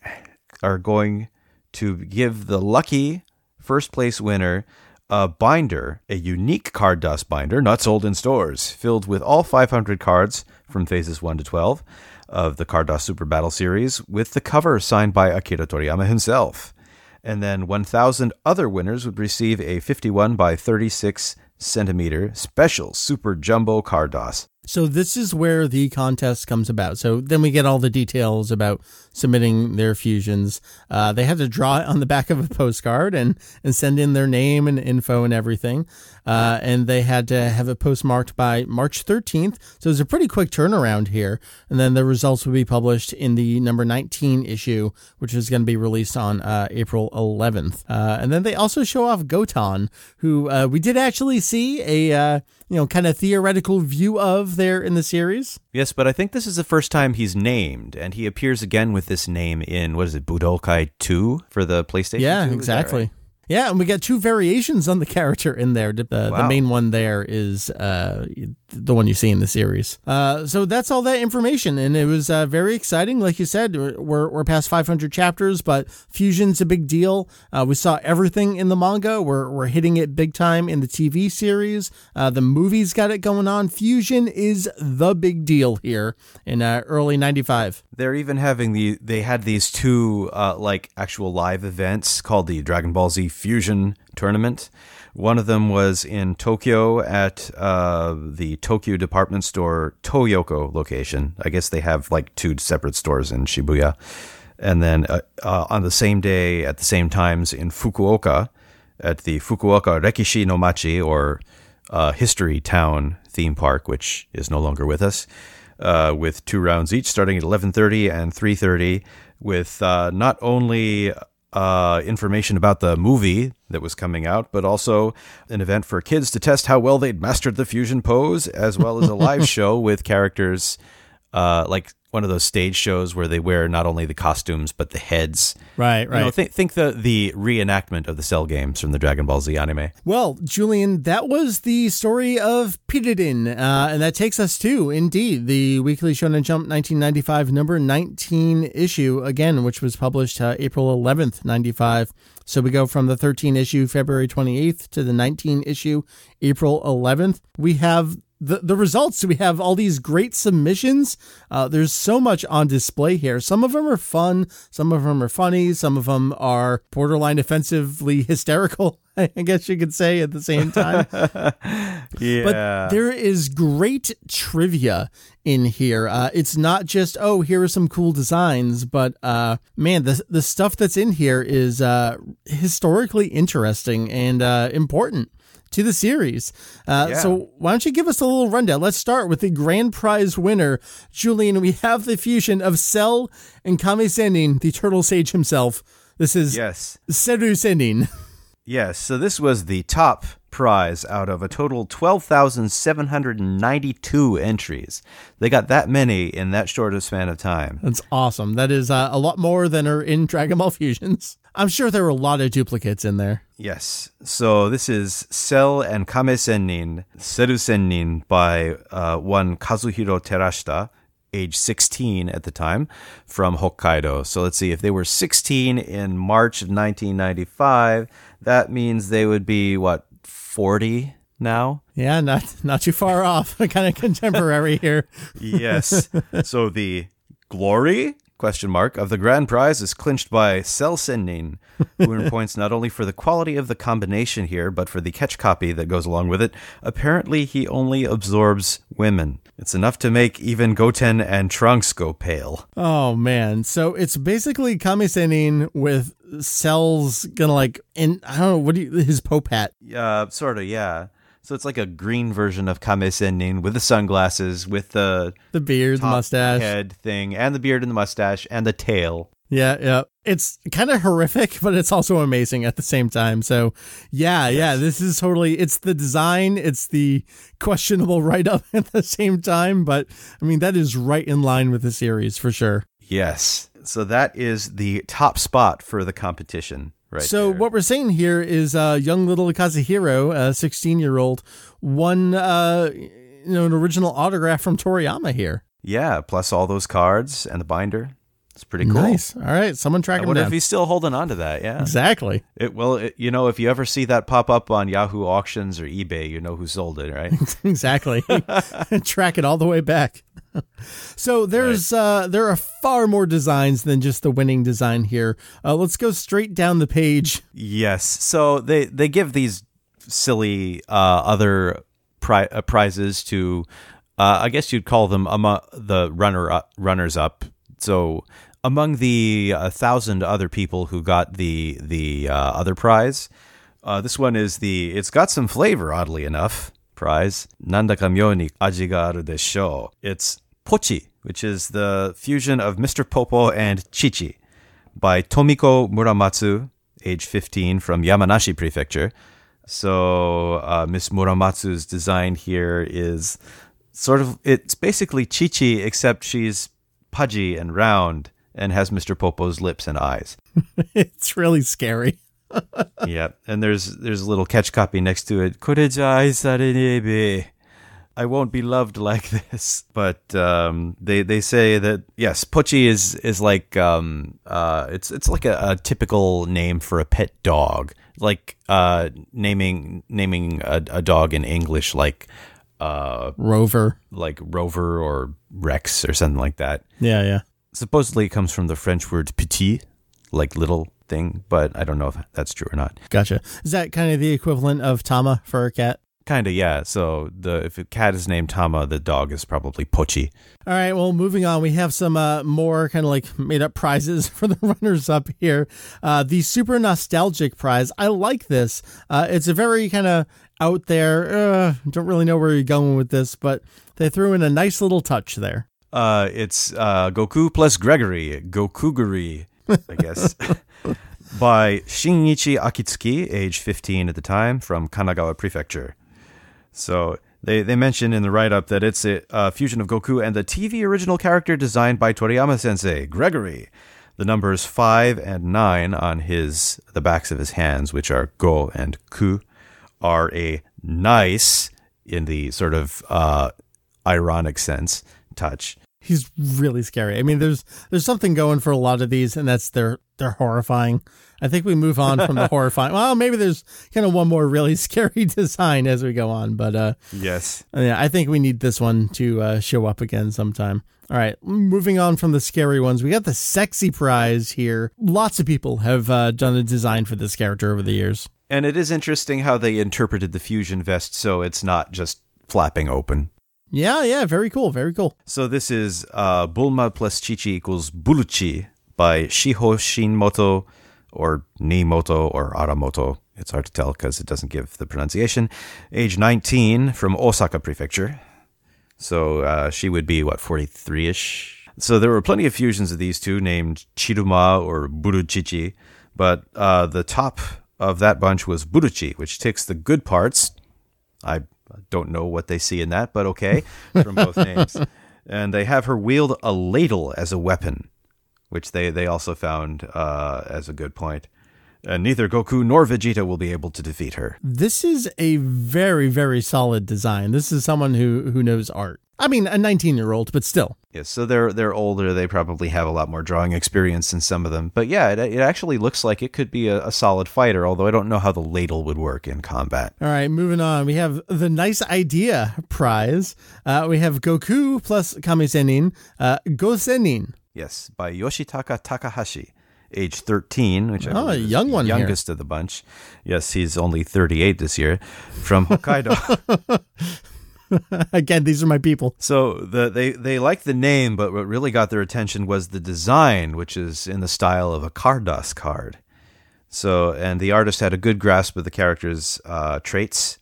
are going to give the lucky first place winner a binder, a unique Carddass binder, not sold in stores, filled with all 500 cards from phases 1 to 12 of the Carddass Super Battle series, with the cover signed by Akira Toriyama himself. And then 1,000 other winners would receive a 51 by 36 centimeter special Super Jumbo Carddass. So this is where the contest comes about. So then we get all the details about submitting their fusions. Uh, they had to draw it on the back of a postcard and and send in their name and info and everything. Uh, and they had to have it postmarked by March 13th. So it was a pretty quick turnaround here. And then the results would be published in the number 19 issue, which is going to be released on uh, April 11th. Uh, and then they also show off Gotan, who uh, we did actually see a uh, you know kind of theoretical view of there in the series. Yes, but I think this is the first time he's named, and he appears again with this name in what is it, Budokai Two for the PlayStation. Yeah, 2? exactly. Right? Yeah, and we got two variations on the character in there. The, wow. the main one there is uh, the one you see in the series. Uh, so that's all that information, and it was uh, very exciting. Like you said, we're, we're past 500 chapters, but fusion's a big deal. Uh, we saw everything in the manga. We're, we're hitting it big time in the TV series. Uh, the movies got it going on. Fusion is the big deal here in uh, early 95. They're even having the, they had these two like actual live events called the Dragon Ball Z Fusion tournament. One of them was in Tokyo at uh, the Tokyo department store Toyoko location. I guess they have like two separate stores in Shibuya. And then uh, uh, on the same day, at the same times in Fukuoka, at the Fukuoka Rekishi no Machi, or uh, History Town theme park, which is no longer with us, uh, with two rounds each, starting at 11:30 and 3:30, with uh, not only uh, information about the movie that was coming out, but also an event for kids to test how well they'd mastered the fusion pose, as well as a live show with characters uh, like one of those stage shows where they wear not only the costumes but the heads. Right, right. You know, think think the the reenactment of the Cell games from the Dragon Ball Z anime. Well, Julian, that was the story of Piridin, uh, and that takes us to indeed the Weekly Shonen Jump 1995 number 19 issue again, which was published uh, April 11th, 95. So we go from the 13 issue February 28th to the 19 issue April 11th. We have the, the results. We have all these great submissions. Uh, there's so much on display here. Some of them are fun some of them are funny some of them are borderline offensively hysterical i guess you could say at the same time. Yeah. but there is great trivia in here. Uh, it's not just oh here are some cool designs but uh, man the, the stuff that's in here is uh, historically interesting and uh, important to the series. Uh, yeah. So why don't you give us a little rundown? Let's start with the grand prize winner, Julian. We have the fusion of Cell and Kame Sennin, the turtle sage himself. This is yes, Seru Sennin. Yes, so this was the top prize out of a total 12,792 entries. They got that many in that short a span of time. That's awesome. That is uh, a lot more than are in Dragon Ball Fusions. I'm sure there were a lot of duplicates in there. Yes. So this is Cell and Kame Sennin, Seru Sennin by uh, one Kazuhiro Terashita, age 16 at the time, from Hokkaido. So let's see, if they were 16 in March of 1995, that means they would be, what, 40 now? Yeah, not not too far off. kind of contemporary here. yes. So the glory question mark of the grand prize is clinched by Cell Sennin, who earned points not only for the quality of the combination here, but for the catch copy that goes along with it. Apparently, he only absorbs women. It's enough to make even Goten and Trunks go pale. Oh man! So it's basically Kame Sennin with cells gonna like in I don't know what do you, his pope hat. Uh, sort of, yeah. So it's like a green version of Kame Sennin with the sunglasses, with the the beard, the mustache, head thing, and the beard and the mustache and the tail. Yeah, yeah. It's kind of horrific, but it's also amazing at the same time. So, yeah, yes. yeah, this is totally it's the design, it's the questionable write up at the same time, but I mean that is right in line with the series for sure. Yes. So that is the top spot for the competition. Right so there. what we're saying here is uh, young little Kazuhiro, a 16 year old, won uh, you know an original autograph from Toriyama here. Yeah, plus all those cards and the binder. It's pretty cool. Nice. All right, someone track I him wonder down. if he's still holding on to that. Yeah. exactly. It, well, it, you know, if you ever see that pop up on Yahoo Auctions or eBay, you know who sold it, right? exactly. Track it all the way back. so there's uh, there are far more designs than just the winning design here. Uh, let's go straight down the page. yes. So they they give these silly uh, other pri- uh, prizes to, uh, I guess you'd call them among the runner up, runners up. So among the uh, thousand other people who got the the uh, other prize, uh, this one is the. It's got some flavor, oddly enough. Prize nandaka myo ni desho. It's pochi, which is the fusion of Mr. Popo and Chichi, by Tomiko Muramatsu, age 15, from Yamanashi Prefecture. So uh, Miss Muramatsu's design here is sort of it's basically Chichi, except she's pudgy and round and has Mr. Popo's lips and eyes. it's really scary. yeah, and there's there's a little catch copy next to it. Koreja aisarebe. I won't be loved like this. But um, they they say that yes, Pochi is is like um, uh, it's it's like a, a typical name for a pet dog, like uh, naming naming a, a dog in English like uh, Rover. like Rover or Rex or something like that. Yeah, yeah. Supposedly, it comes from the French word petit, like little thing, but I don't know if that's true or not. Gotcha. Is that kind of the equivalent of Tama for a cat? Kind of, yeah. So the if a cat is named Tama, the dog is probably Pochi. All right, well, moving on, we have some uh, more kind of like made up prizes for the runners up here. Uh, the Super Nostalgic Prize. I like this. Uh, it's a very kind of out there, uh, don't really know where you're going with this, but they threw in a nice little touch there. Uh, it's uh, Goku plus Gregory, Gokuguri, I guess, by Shinichi Akitsuki, age 15 at the time, from Kanagawa Prefecture. So they, they mention in the write up that it's a, a fusion of Goku and the TV original character designed by Toriyama Sensei, Gregory. The numbers five and nine on his the backs of his hands, which are Go and Ku, are a nice in the sort of uh, ironic sense touch. He's really scary. I mean, there's there's something going for a lot of these, and that's they're they're horrifying. I think we move on from the horrifying. Well, maybe there's kind of one more really scary design as we go on, but uh, Yes. yeah, I think we need this one to uh, show up again sometime. All right, moving on from the scary ones, we got the sexy prize here. Lots of people have uh, done a design for this character over the years. And it is interesting how they interpreted the fusion vest so it's not just flapping open. Yeah, yeah, very cool, very cool. So this is uh, Bulma plus Chichi equals Buluchi by Shiho Shinmoto or Nimoto or Aramoto. It's hard to tell because it doesn't give the pronunciation. Age 19 from Osaka Prefecture. So uh, she would be, what, 43 ish? So there were plenty of fusions of these two named Chiruma or Buruchichi, but uh, the top of that bunch was Buruchi, which takes the good parts. I don't know what they see in that, but okay, from both names. And they have her wield a ladle as a weapon, which they, they also found uh, as a good point. And neither Goku nor Vegeta will be able to defeat her. This is a very, very solid design. This is someone who who knows art. I mean, a 19 year old, but still. Yes, so they're they're older. They probably have a lot more drawing experience than some of them. But yeah, it, it actually looks like it could be a, a solid fighter. Although I don't know how the ladle would work in combat. All right, moving on. We have the nice idea prize. Uh, we have Goku plus Kamisenin, uh, Gosenin. Yes, by Yoshitaka Takahashi, age 13, which I Oh, a believe is young the one here. youngest of the bunch. Yes, he's only 38 this year, from Hokkaido. Again, these are my people. so the, they they liked the name, but what really got their attention was the design, which is in the style of a Carddass card. So, and the artist had a good grasp of the character's uh, traits,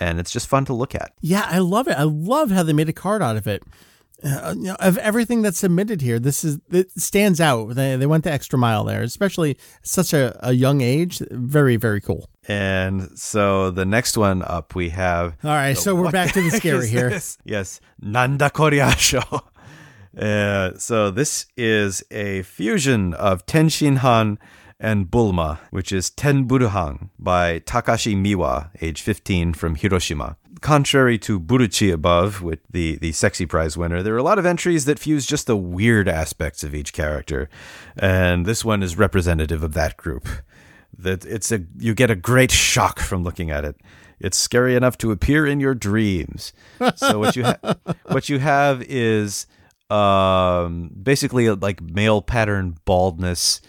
and it's just fun to look at. Yeah, I love it. I love how they made a card out of it. Uh, you know, of everything that's submitted here, this is it stands out. They they went the extra mile there, especially such a, a young age. Very very cool. And so the next one up, we have All right, so we're back to the scary here. this? Yes, Nanda Koryasho. Uh, so this is a fusion of Tenshinhan and Bulma, which is Tenburuhan by Takashi Miwa, age 15, from Hiroshima. Contrary to Buruchi above, with the, the sexy prize winner, there are a lot of entries that fuse just the weird aspects of each character, and this one is representative of that group. That it's a you get a great shock from looking at it. It's scary enough to appear in your dreams. So what you ha- what you have is um, basically like male pattern baldness,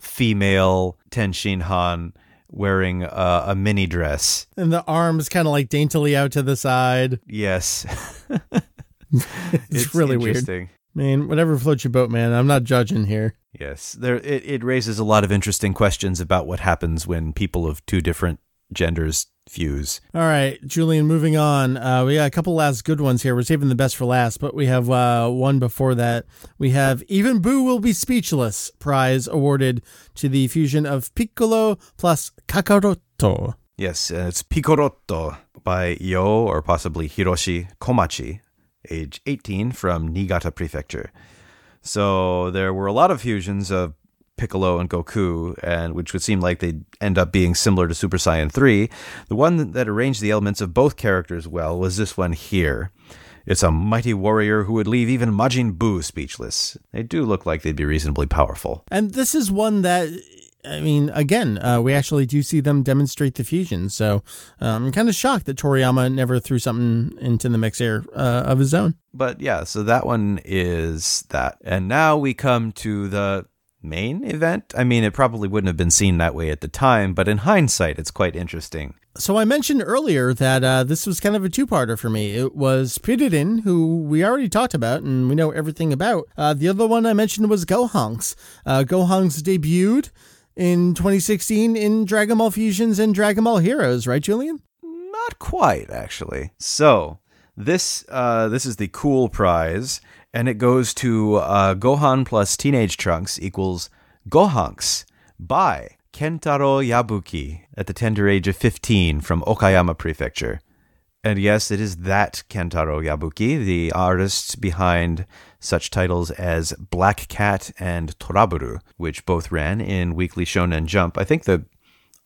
female Tenshin Han wearing uh, a mini dress. And the arms kind of like daintily out to the side. Yes. it's, it's, really weird. I mean, whatever floats your boat, man. I'm not judging here. Yes, there it, it raises a lot of interesting questions about what happens when people of two different genders fuse. All right, Julian, moving on. Uh, we got a couple last good ones here. We're saving the best for last, but we have uh, one before that. We have Even Boo Will Be Speechless prize awarded to the fusion of Piccolo plus Kakaroto. Yes, uh, it's Piccolotto by Yo or possibly Hiroshi Komachi, age 18, from Niigata Prefecture. So there were a lot of fusions of Piccolo and Goku, and which would seem like they'd end up being similar to Super Saiyan 3. The one that arranged the elements of both characters well was this one here. It's a mighty warrior who would leave even Majin Buu speechless. They do look like they'd be reasonably powerful. And this is one that I mean, again, uh, we actually do see them demonstrate the fusion. So um, I'm kind of shocked that Toriyama never threw something into the mix here uh, of his own. But yeah, so that one is that. And now we come to the main event. I mean, it probably wouldn't have been seen that way at the time, but in hindsight, it's quite interesting. So I mentioned earlier that uh, this was kind of a two-parter for me. It was Piridin, who we already talked about and we know everything about. Uh, the other one I mentioned was Gohanks. Uh, Gohanks debuted in 2016 in Dragon Ball Fusions and Dragon Ball Heroes, right, Julian? Not quite, actually. So this uh, this is the cool prize, and it goes to uh, Gohan plus Teenage Trunks equals Gohanks by Kentaro Yabuki at the tender age of 15 from Okayama Prefecture. And yes, it is that Kentaro Yabuki, the artist behind such titles as Black Cat and Toraburu, which both ran in Weekly Shonen Jump. I think the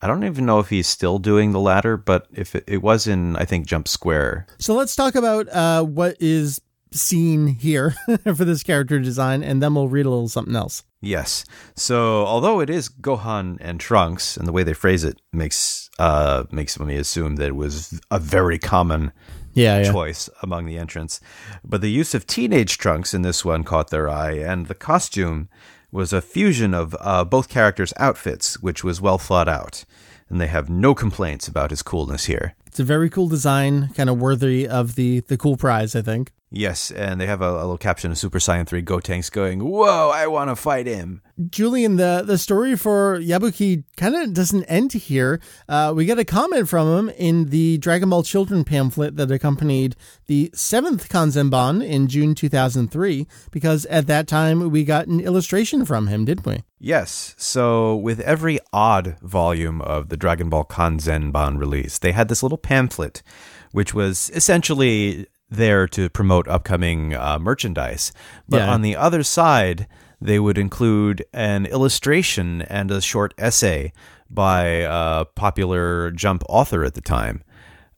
I don't even know if he's still doing the latter, but if it, it was in, I think Jump Square. So let's talk about uh, what is scene here for this character design, and then we'll read a little something else. Yes. So although it is Gohan and Trunks, and the way they phrase it makes uh, makes me assume that it was a very common yeah, yeah. choice among the entrants, but the use of teenage Trunks in this one caught their eye, and the costume was a fusion of uh, both characters' outfits, which was well thought out, and they have no complaints about his coolness here. It's a very cool design, kind of worthy of the the cool prize, I think. Yes, and they have a, a, little caption of Super Saiyan 3 Gotenks going, Whoa, I want to fight him. Julian, the, the story for Yabuki kind of doesn't end here. Uh, we get a comment from him in the Dragon Ball Children pamphlet that accompanied the seventh Kanzenban in June 2003, because at that time we got an illustration from him, didn't we? Yes. So with every odd volume of the Dragon Ball Kanzenban release, they had this little pamphlet which was essentially there to promote upcoming uh, merchandise. But yeah. on the other side, they would include an illustration and a short essay by a popular Jump author at the time.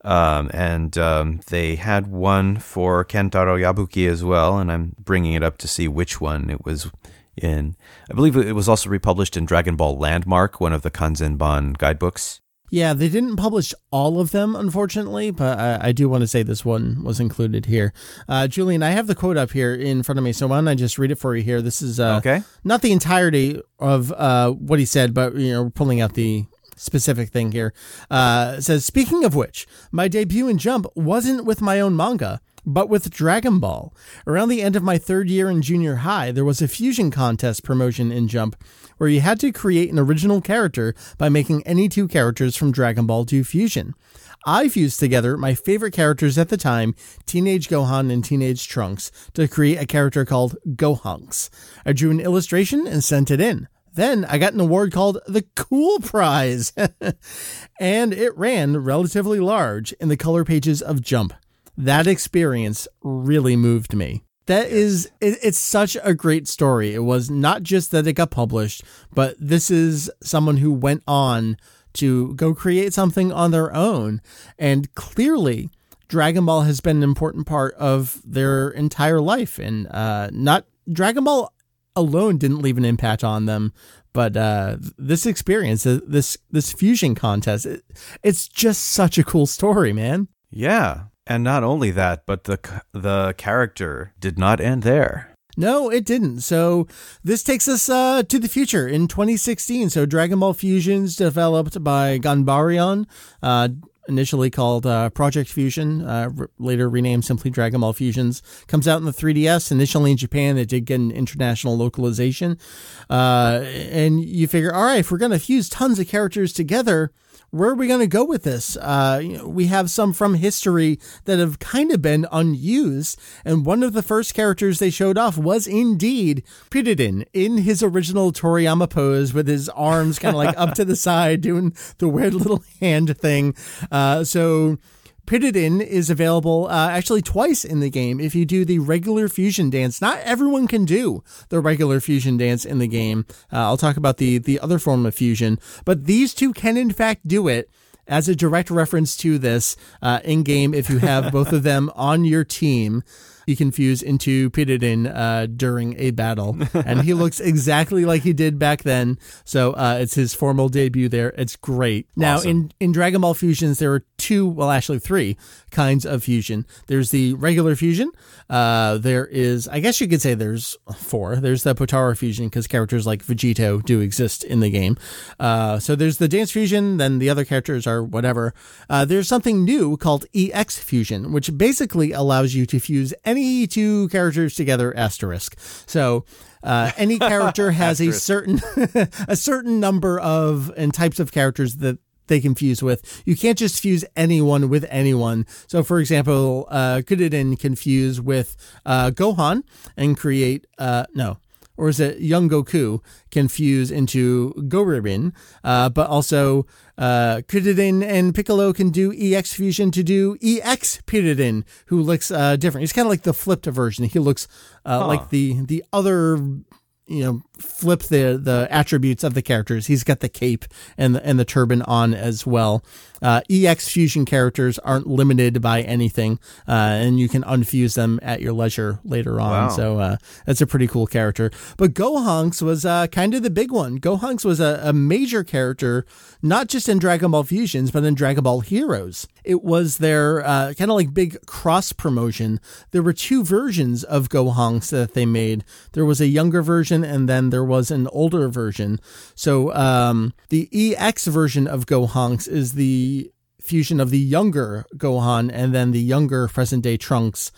Um, and um, they had one for Kentaro Yabuki as well, and I'm bringing it up to see which one it was in. I believe it was also republished in Dragon Ball Landmark, one of the Kanzenban guidebooks. Yeah, they didn't publish all of them, unfortunately, but I, I do want to say this one was included here. Uh, Julian, I have the quote up here in front of me, so why don't I just read it for you here? This is uh, okay. not the entirety of uh, what he said, but you know, pulling out the specific thing here. Uh, says, speaking of which, my debut in Jump wasn't with my own manga but with Dragon Ball. Around the end of my third year in junior high, there was a fusion contest promotion in Jump where you had to create an original character by making any two characters from Dragon Ball do fusion. I fused together my favorite characters at the time, Teenage Gohan and Teenage Trunks, to create a character called Gohanks. I drew an illustration and sent it in. Then I got an award called the Cool Prize, and it ran relatively large in the color pages of Jump. That experience really moved me. That is, it, it's such a great story. It was not just that it got published, but this is someone who went on to go create something on their own. And clearly, Dragon Ball has been an important part of their entire life. And uh, not Dragon Ball alone didn't leave an impact on them, but uh, this experience, this this fusion contest, it, it's just such a cool story, man. Yeah, and not only that, but the the character did not end there. No, it didn't. So this takes us uh, to the future in 2016. So Dragon Ball Fusions developed by Ganbarion, uh, initially called uh, Project Fusion, uh, later renamed simply Dragon Ball Fusions, comes out in the 3DS. Initially in Japan, it did get an international localization. Uh, and you figure, all right, if we're going to fuse tons of characters together, where are we going to go with this? Uh, you know, we have some from history that have kind of been unused, and one of the first characters they showed off was indeed Piridin in his original Toriyama pose with his arms kind of like up to the side, doing the weird little hand thing. Uh, so Piridin is available uh, actually twice in the game if you do the regular fusion dance. Not everyone can do the regular fusion dance in the game. Uh, I'll talk about the the other form of fusion, but these two can in fact do it. As a direct reference to this uh, in game, if you have both of them on your team, you can fuse into Piridin uh, during a battle. and he looks exactly like he did back then. So uh, it's his formal debut there. It's great. Now, Awesome. in, in Dragon Ball Fusions, there are two, well, actually three kinds of fusion. There's the regular fusion. Uh, there is, I guess you could say there's four. There's the Potara fusion because characters like Vegito do exist in the game. Uh, so there's the dance fusion, then the other characters are whatever. Uh, there's something new called EX fusion, which basically allows you to fuse any two characters together asterisk. So uh, any character has a certain a certain number of and types of characters that they can fuse with. You can't just fuse anyone with anyone. So, for example, uh, Kudiden can fuse with uh, Gohan and create uh, no. Or is it Young Goku can fuse into Goribin, uh, but also uh, Kudiden and Piccolo can do EX fusion to do EX Piridin, who looks uh, different. He's kind of like the flipped version. He looks uh, Huh. like the the other you know flip the the attributes of the characters. He's got the cape and the, and the turban on as well. Uh, ex fusion characters aren't limited by anything uh, and you can unfuse them at your leisure later on. Wow. so uh, that's a pretty cool character. But gohanks was uh, kind of the big one. Gohanks was a, a major character not just in dragon ball fusions but in dragon ball heroes. It was their uh, kind of like big cross promotion. There were two versions of gohanks that they made. There was a younger version and then there was an older version so um, the ex version of gohanks is the fusion of the younger gohan and then the younger present day trunks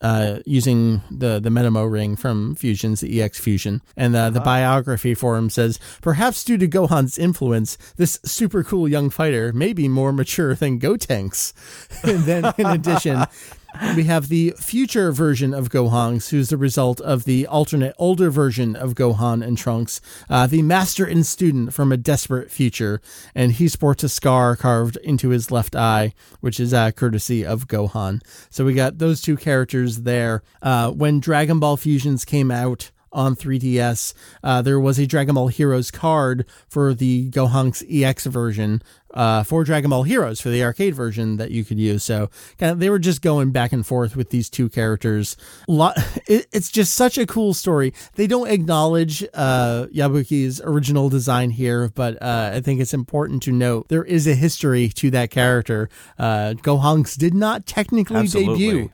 uh, using the the Metamo ring from Fusions, the EX Fusion, and uh, the biography for him says perhaps due to Gohan's influence, this super cool young fighter may be more mature than Gotenks. and then, in addition. We have the future version of Gohanks, who's the result of the alternate older version of Gohan and Trunks, uh, the master and student from a desperate future, and he sports a scar carved into his left eye, which is uh, courtesy of Gohan. So we got those two characters there. Uh, when Dragon Ball Fusions came out, on 3DS. Uh, there was a Dragon Ball Heroes card for the Gohanks EX version uh, for Dragon Ball Heroes for the arcade version that you could use. So kind of, they were just going back and forth with these two characters. Lot, it, it's just such a cool story. They don't acknowledge uh, Yabuki's original design here, but uh, I think it's important to note there is a history to that character. Uh, Gohanks did not technically Absolutely. debut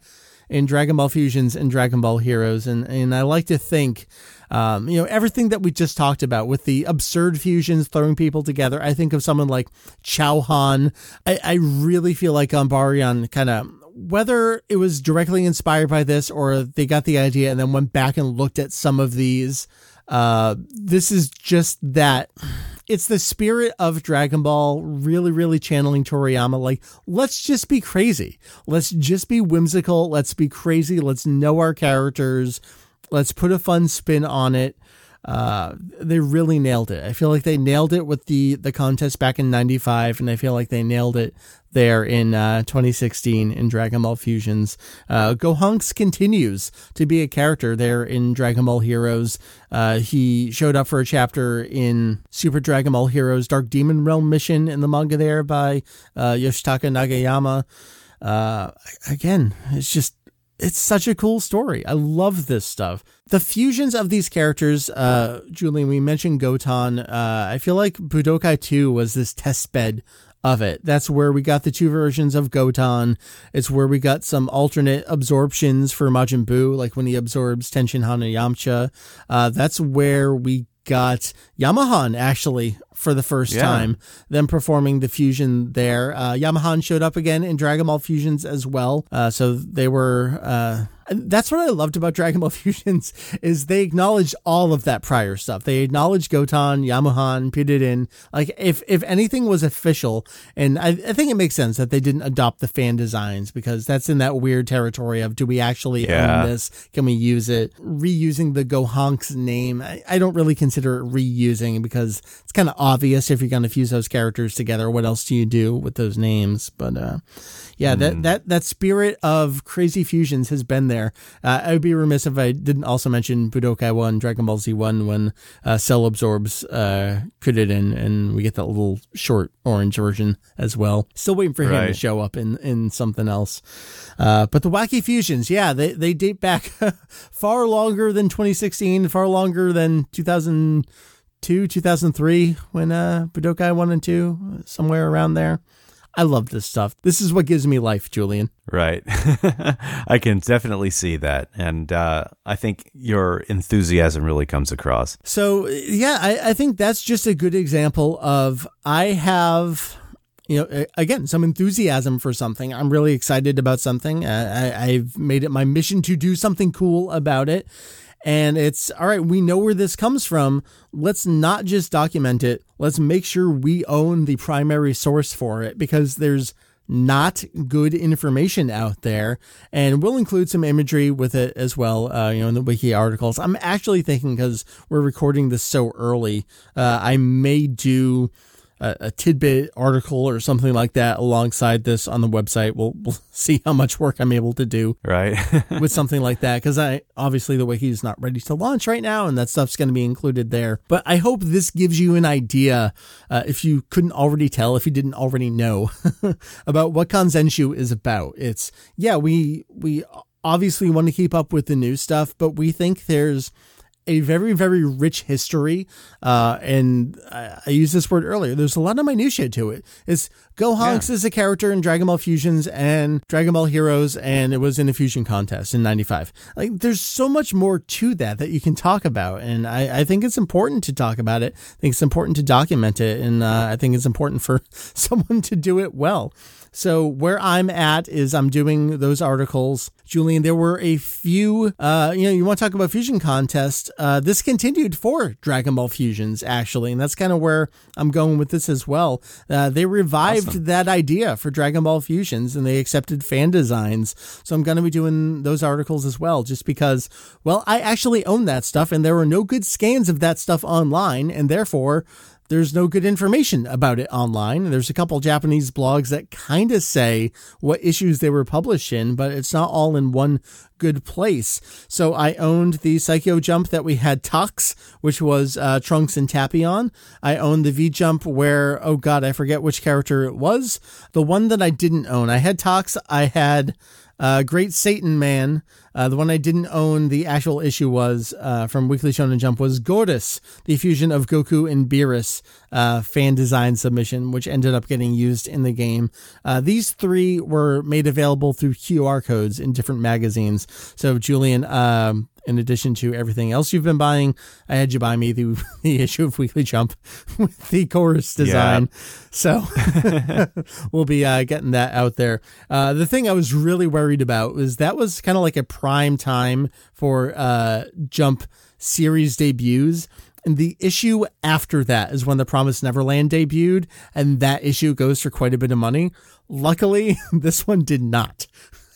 in Dragon Ball Fusions and Dragon Ball Heroes, and and I like to think, um, you know, everything that we just talked about with the absurd fusions throwing people together. I think of someone like Chow Han. I, I really feel like Ganbarion kind of. Whether it was directly inspired by this or they got the idea and then went back and looked at some of these, uh, this is just that it's the spirit of Dragon Ball really, really channeling Toriyama. Like, let's just be crazy. Let's just be whimsical. Let's be crazy. Let's know our characters. Let's put a fun spin on it. Uh, they really nailed it. I feel like they nailed it with the the contest back in '95, and I feel like they nailed it there in uh, 2016 in Dragon Ball Fusions. Uh, Gohanks continues to be a character there in Dragon Ball Heroes. Uh, he showed up for a chapter in Super Dragon Ball Heroes Dark Demon Realm mission in the manga there by uh, Yoshitaka Nagayama. Uh, again, it's just it's such a cool story. I love this stuff. The fusions of these characters, uh, Julian, we mentioned Gotan. Uh, I feel like Budokai 2 was this test bed of it. That's where we got the two versions of Gotan. It's where we got some alternate absorptions for Majin Buu, like when he absorbs Tenshin Han and Yamcha. Uh, that's where we got Yamahan actually for the first yeah. time, them performing the fusion there. Uh, Yamahan showed up again in Dragon Ball Fusions as well. Uh, so they were, uh, that's what I loved about Dragon Ball Fusions is they acknowledged all of that prior stuff. They acknowledged Gotan, Yamahan, Piridin. Like if if anything was official, and I, I, think it makes sense that they didn't adopt the fan designs because that's in that weird territory of do we actually yeah. own this? Can we use it? Reusing the Gohanks name, I, I don't really consider it reusing because it's kind of obvious if you're going to fuse those characters together. What else do you do with those names? But uh, yeah, mm. that hmm. that that spirit of crazy fusions has been there. Uh, I would be remiss if I didn't also mention Budokai One, Dragon Ball Z One, when uh, Cell absorbs uh, Krillin, and we get that little short orange version as well. Still waiting for right. him to show up in in something else. Uh, but the wacky fusions, yeah, they they date back far longer than 2016, far longer than 2002, 2003, when uh, Budokai One and Two, somewhere around there. I love this stuff. This is what gives me life, Julian. Right. I can definitely see that. And uh, I think your enthusiasm really comes across. So, yeah, I, I think that's just a good example of I have you know, again, some enthusiasm for something. I'm really excited about something. I, have made it my mission to do something cool about it. And it's all right, we know where this comes from. Let's not just document it. Let's make sure we own the primary source for it because there's not good information out there. And we'll include some imagery with it as well, uh, you know, in the wiki articles. I'm actually thinking because we're recording this so early, uh, I may do a, a, tidbit article or something like that alongside this on the website. We'll, we'll see how much work I'm able to do right with something like that because I obviously the wiki is not ready to launch right now, and that stuff's going to be included there. But I hope this gives you an idea, uh, if you couldn't already tell, if you didn't already know, about what Kanzenshuu is about. It's yeah, we we obviously want to keep up with the new stuff, but we think there's a very very rich history uh, and I, I used this word earlier. There's a lot of minutiae to it. It's gohanks yeah. is a character in dragon ball fusions and dragon ball heroes and it was in a fusion contest in 95 like there's so much more to that that you can talk about and i, I think it's important to talk about it. I think it's important to document it and uh, i think it's important for someone to do it well so where I'm at is I'm doing those articles. Julian, there were a few, uh, you know, you want to talk about fusion contest. Uh, this continued for Dragon Ball Fusions, actually. And that's kind of where I'm going with this as well. Uh, they revived awesome. that idea for Dragon Ball Fusions and they accepted fan designs. So I'm going to be doing those articles as well, just because, well, I actually own that stuff and there were no good scans of that stuff online. And therefore, there's no good information about it online. There's a couple Japanese blogs that kind of say what issues they were published in, but it's not all in one good place. So I owned the Saikyo Jump that we had Tux, which was uh, Trunks and Tapion. I owned the V Jump where, oh god, I forget which character it was. The one that I didn't own, I had Tux, I had uh, Great Satan Man. Uh, the one I didn't own, the actual issue was uh, from Weekly Shonen Jump was Godus, the fusion of Goku and Beerus uh, fan design submission, which ended up getting used in the game. Uh, these three were made available through QR codes in different magazines. So Julian, um, in addition to everything else you've been buying, I had you buy me the, the issue of Weekly Jump with the chorus design. Yeah. So we'll be uh, getting that out there. Uh, the thing I was really worried about was that was kind of like a prime time for uh, Jump series debuts. And the issue after that is when The Promised Neverland debuted, and that issue goes for quite a bit of money. Luckily, this one did not.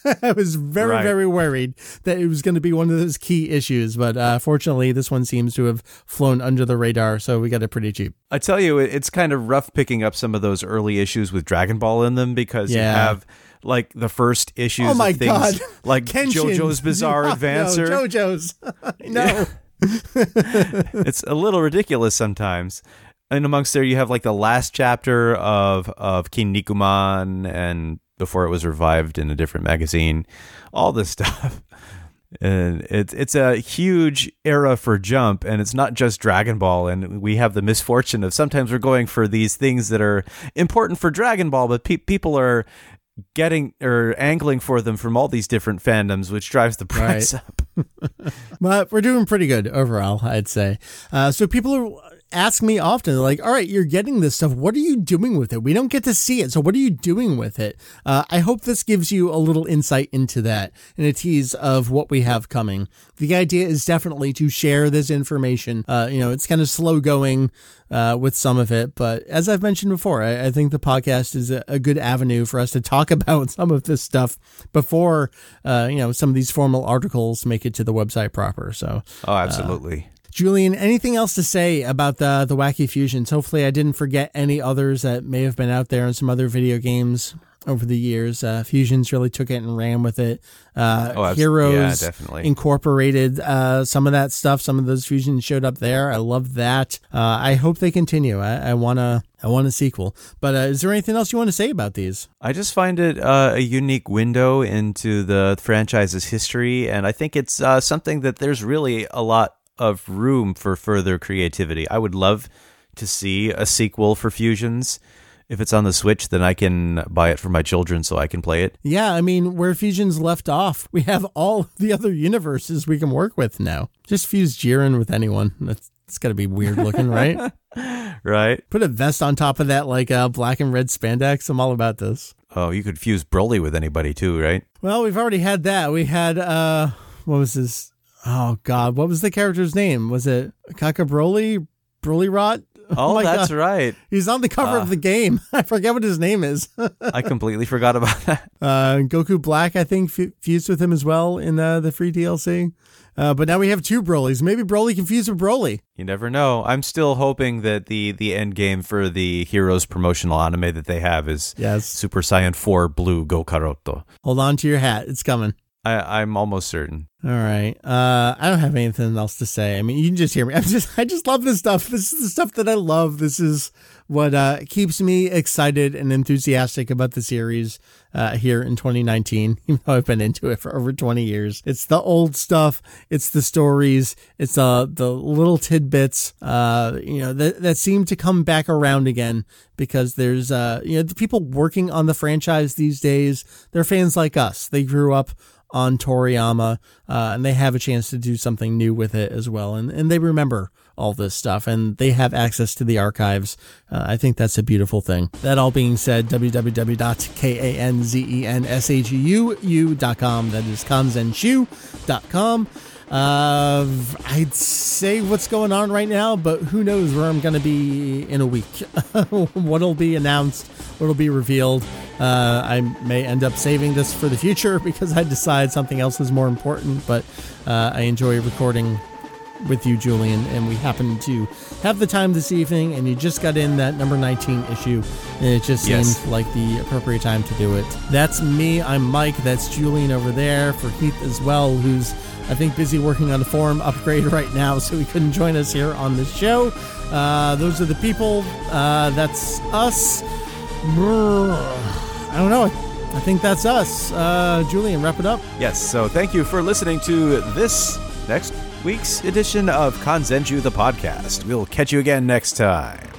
I was very, Right. very worried that it was going to be one of those key issues, but uh, fortunately, this one seems to have flown under the radar, so we got it pretty cheap. I tell you, it's kind of rough picking up some of those early issues with Dragon Ball in them because Yeah. you have like the first issues Oh my of things God. like Kenshin. JoJo's Bizarre No, Adventure. No, JoJo's. no. it's a little ridiculous sometimes. And amongst there, you have like the last chapter of of Kinnikuman, and before it was revived in a different magazine, all this stuff. And it's it's a huge era for Jump, and it's not just Dragon Ball. And we have the misfortune of sometimes we're going for these things that are important for Dragon Ball, but pe- people are getting or angling for them from all these different fandoms, which drives the price Right. up. but we're doing pretty good overall, I'd say. Uh, so people are ask me often, they're like, "All right, you're getting this stuff. What are you doing with it? We don't get to see it. So what are you doing with it?" Uh, I hope this gives you a little insight into that and a tease of what we have coming. The idea is definitely to share this information. Uh, you know, it's kind of slow going uh, with some of it, but as I've mentioned before, I, I think the podcast is a, a good avenue for us to talk about some of this stuff before uh, you know some of these formal articles make it to the website proper. So. Oh, absolutely. Julian, anything else to say about the the wacky fusions? Hopefully, I didn't forget any others that may have been out there in some other video games over the years. Uh, Fusions really took it and ran with it. Uh, Oh, Heroes yeah, definitely. incorporated uh, some of that stuff. Some of those fusions showed up there. I love that. Uh, I hope they continue. I, I wanna I want a sequel. But uh, is there anything else you want to say about these? I just find it uh, a unique window into the franchise's history, and I think it's uh, something that there's really a lot of room for further creativity. I would love to see a sequel for Fusions. If it's on the Switch, then I can buy it for my children so I can play it. Yeah, I mean, where Fusions left off, we have all the other universes we can work with now. Just fuse Jiren with anyone. That's it's got to be weird looking, right? Right? Put a vest on top of that, like uh, black and red spandex. I'm all about this. Oh, you could fuse Broly with anybody too, right? Well, we've already had that. We had uh, what was his? Oh God, what was the character's name? Was it Kaka Broly? Broly Rot? Oh, my that's God. right. He's on the cover Ah. of the game. I forget what his name is. I completely forgot about that. Uh, Goku Black, I think, f- fused with him as well in uh, the free DLC. Uh, but now we have two Brolys. Maybe Broly confused with Broly. You never know. I'm still hoping that the the end game for the Heroes promotional anime that they have is Yes. Super Saiyan 4 Blue Go Karoto. Hold on to your hat. It's coming. I, I'm almost certain. All right. Uh, I don't have anything else to say. I mean, you can just hear me. I'm just, I just love this stuff. This is the stuff that I love. This is what uh, keeps me excited and enthusiastic about the series uh, here in 2019. Even though I've been into it for over 20 years, it's the old stuff. It's the stories. It's uh, the little tidbits. Uh, you know that that seem to come back around again because there's uh, you know the people working on the franchise these days. They're fans like us. They grew up on Toriyama, uh, and they have a chance to do something new with it as well. And, and they remember all this stuff and they have access to the archives. Uh, I think that's a beautiful thing. That all being said, www.kanzenshuu.com. That is kanzenshuu.com. Uh, I'd say what's going on right now, but who knows where I'm going to be in a week. what'll be announced, what'll be revealed. Uh, I may end up saving this for the future because I decide something else is more important, but uh, I enjoy recording with you, Julian, and we happen to have the time this evening, and you just got in that number 19 issue, and it just Yes. seemed like the appropriate time to do it. That's me. I'm Mike. That's Julian over there for Heath as well, who's I think busy working on a forum upgrade right now, so he couldn't join us here on the show. Uh, those are the people. Uh, that's us. I don't know. I think that's us. Uh, Julian, wrap it up. Yes, so thank you for listening to this next week's edition of Kanzenshuu the podcast. We'll catch you again next time.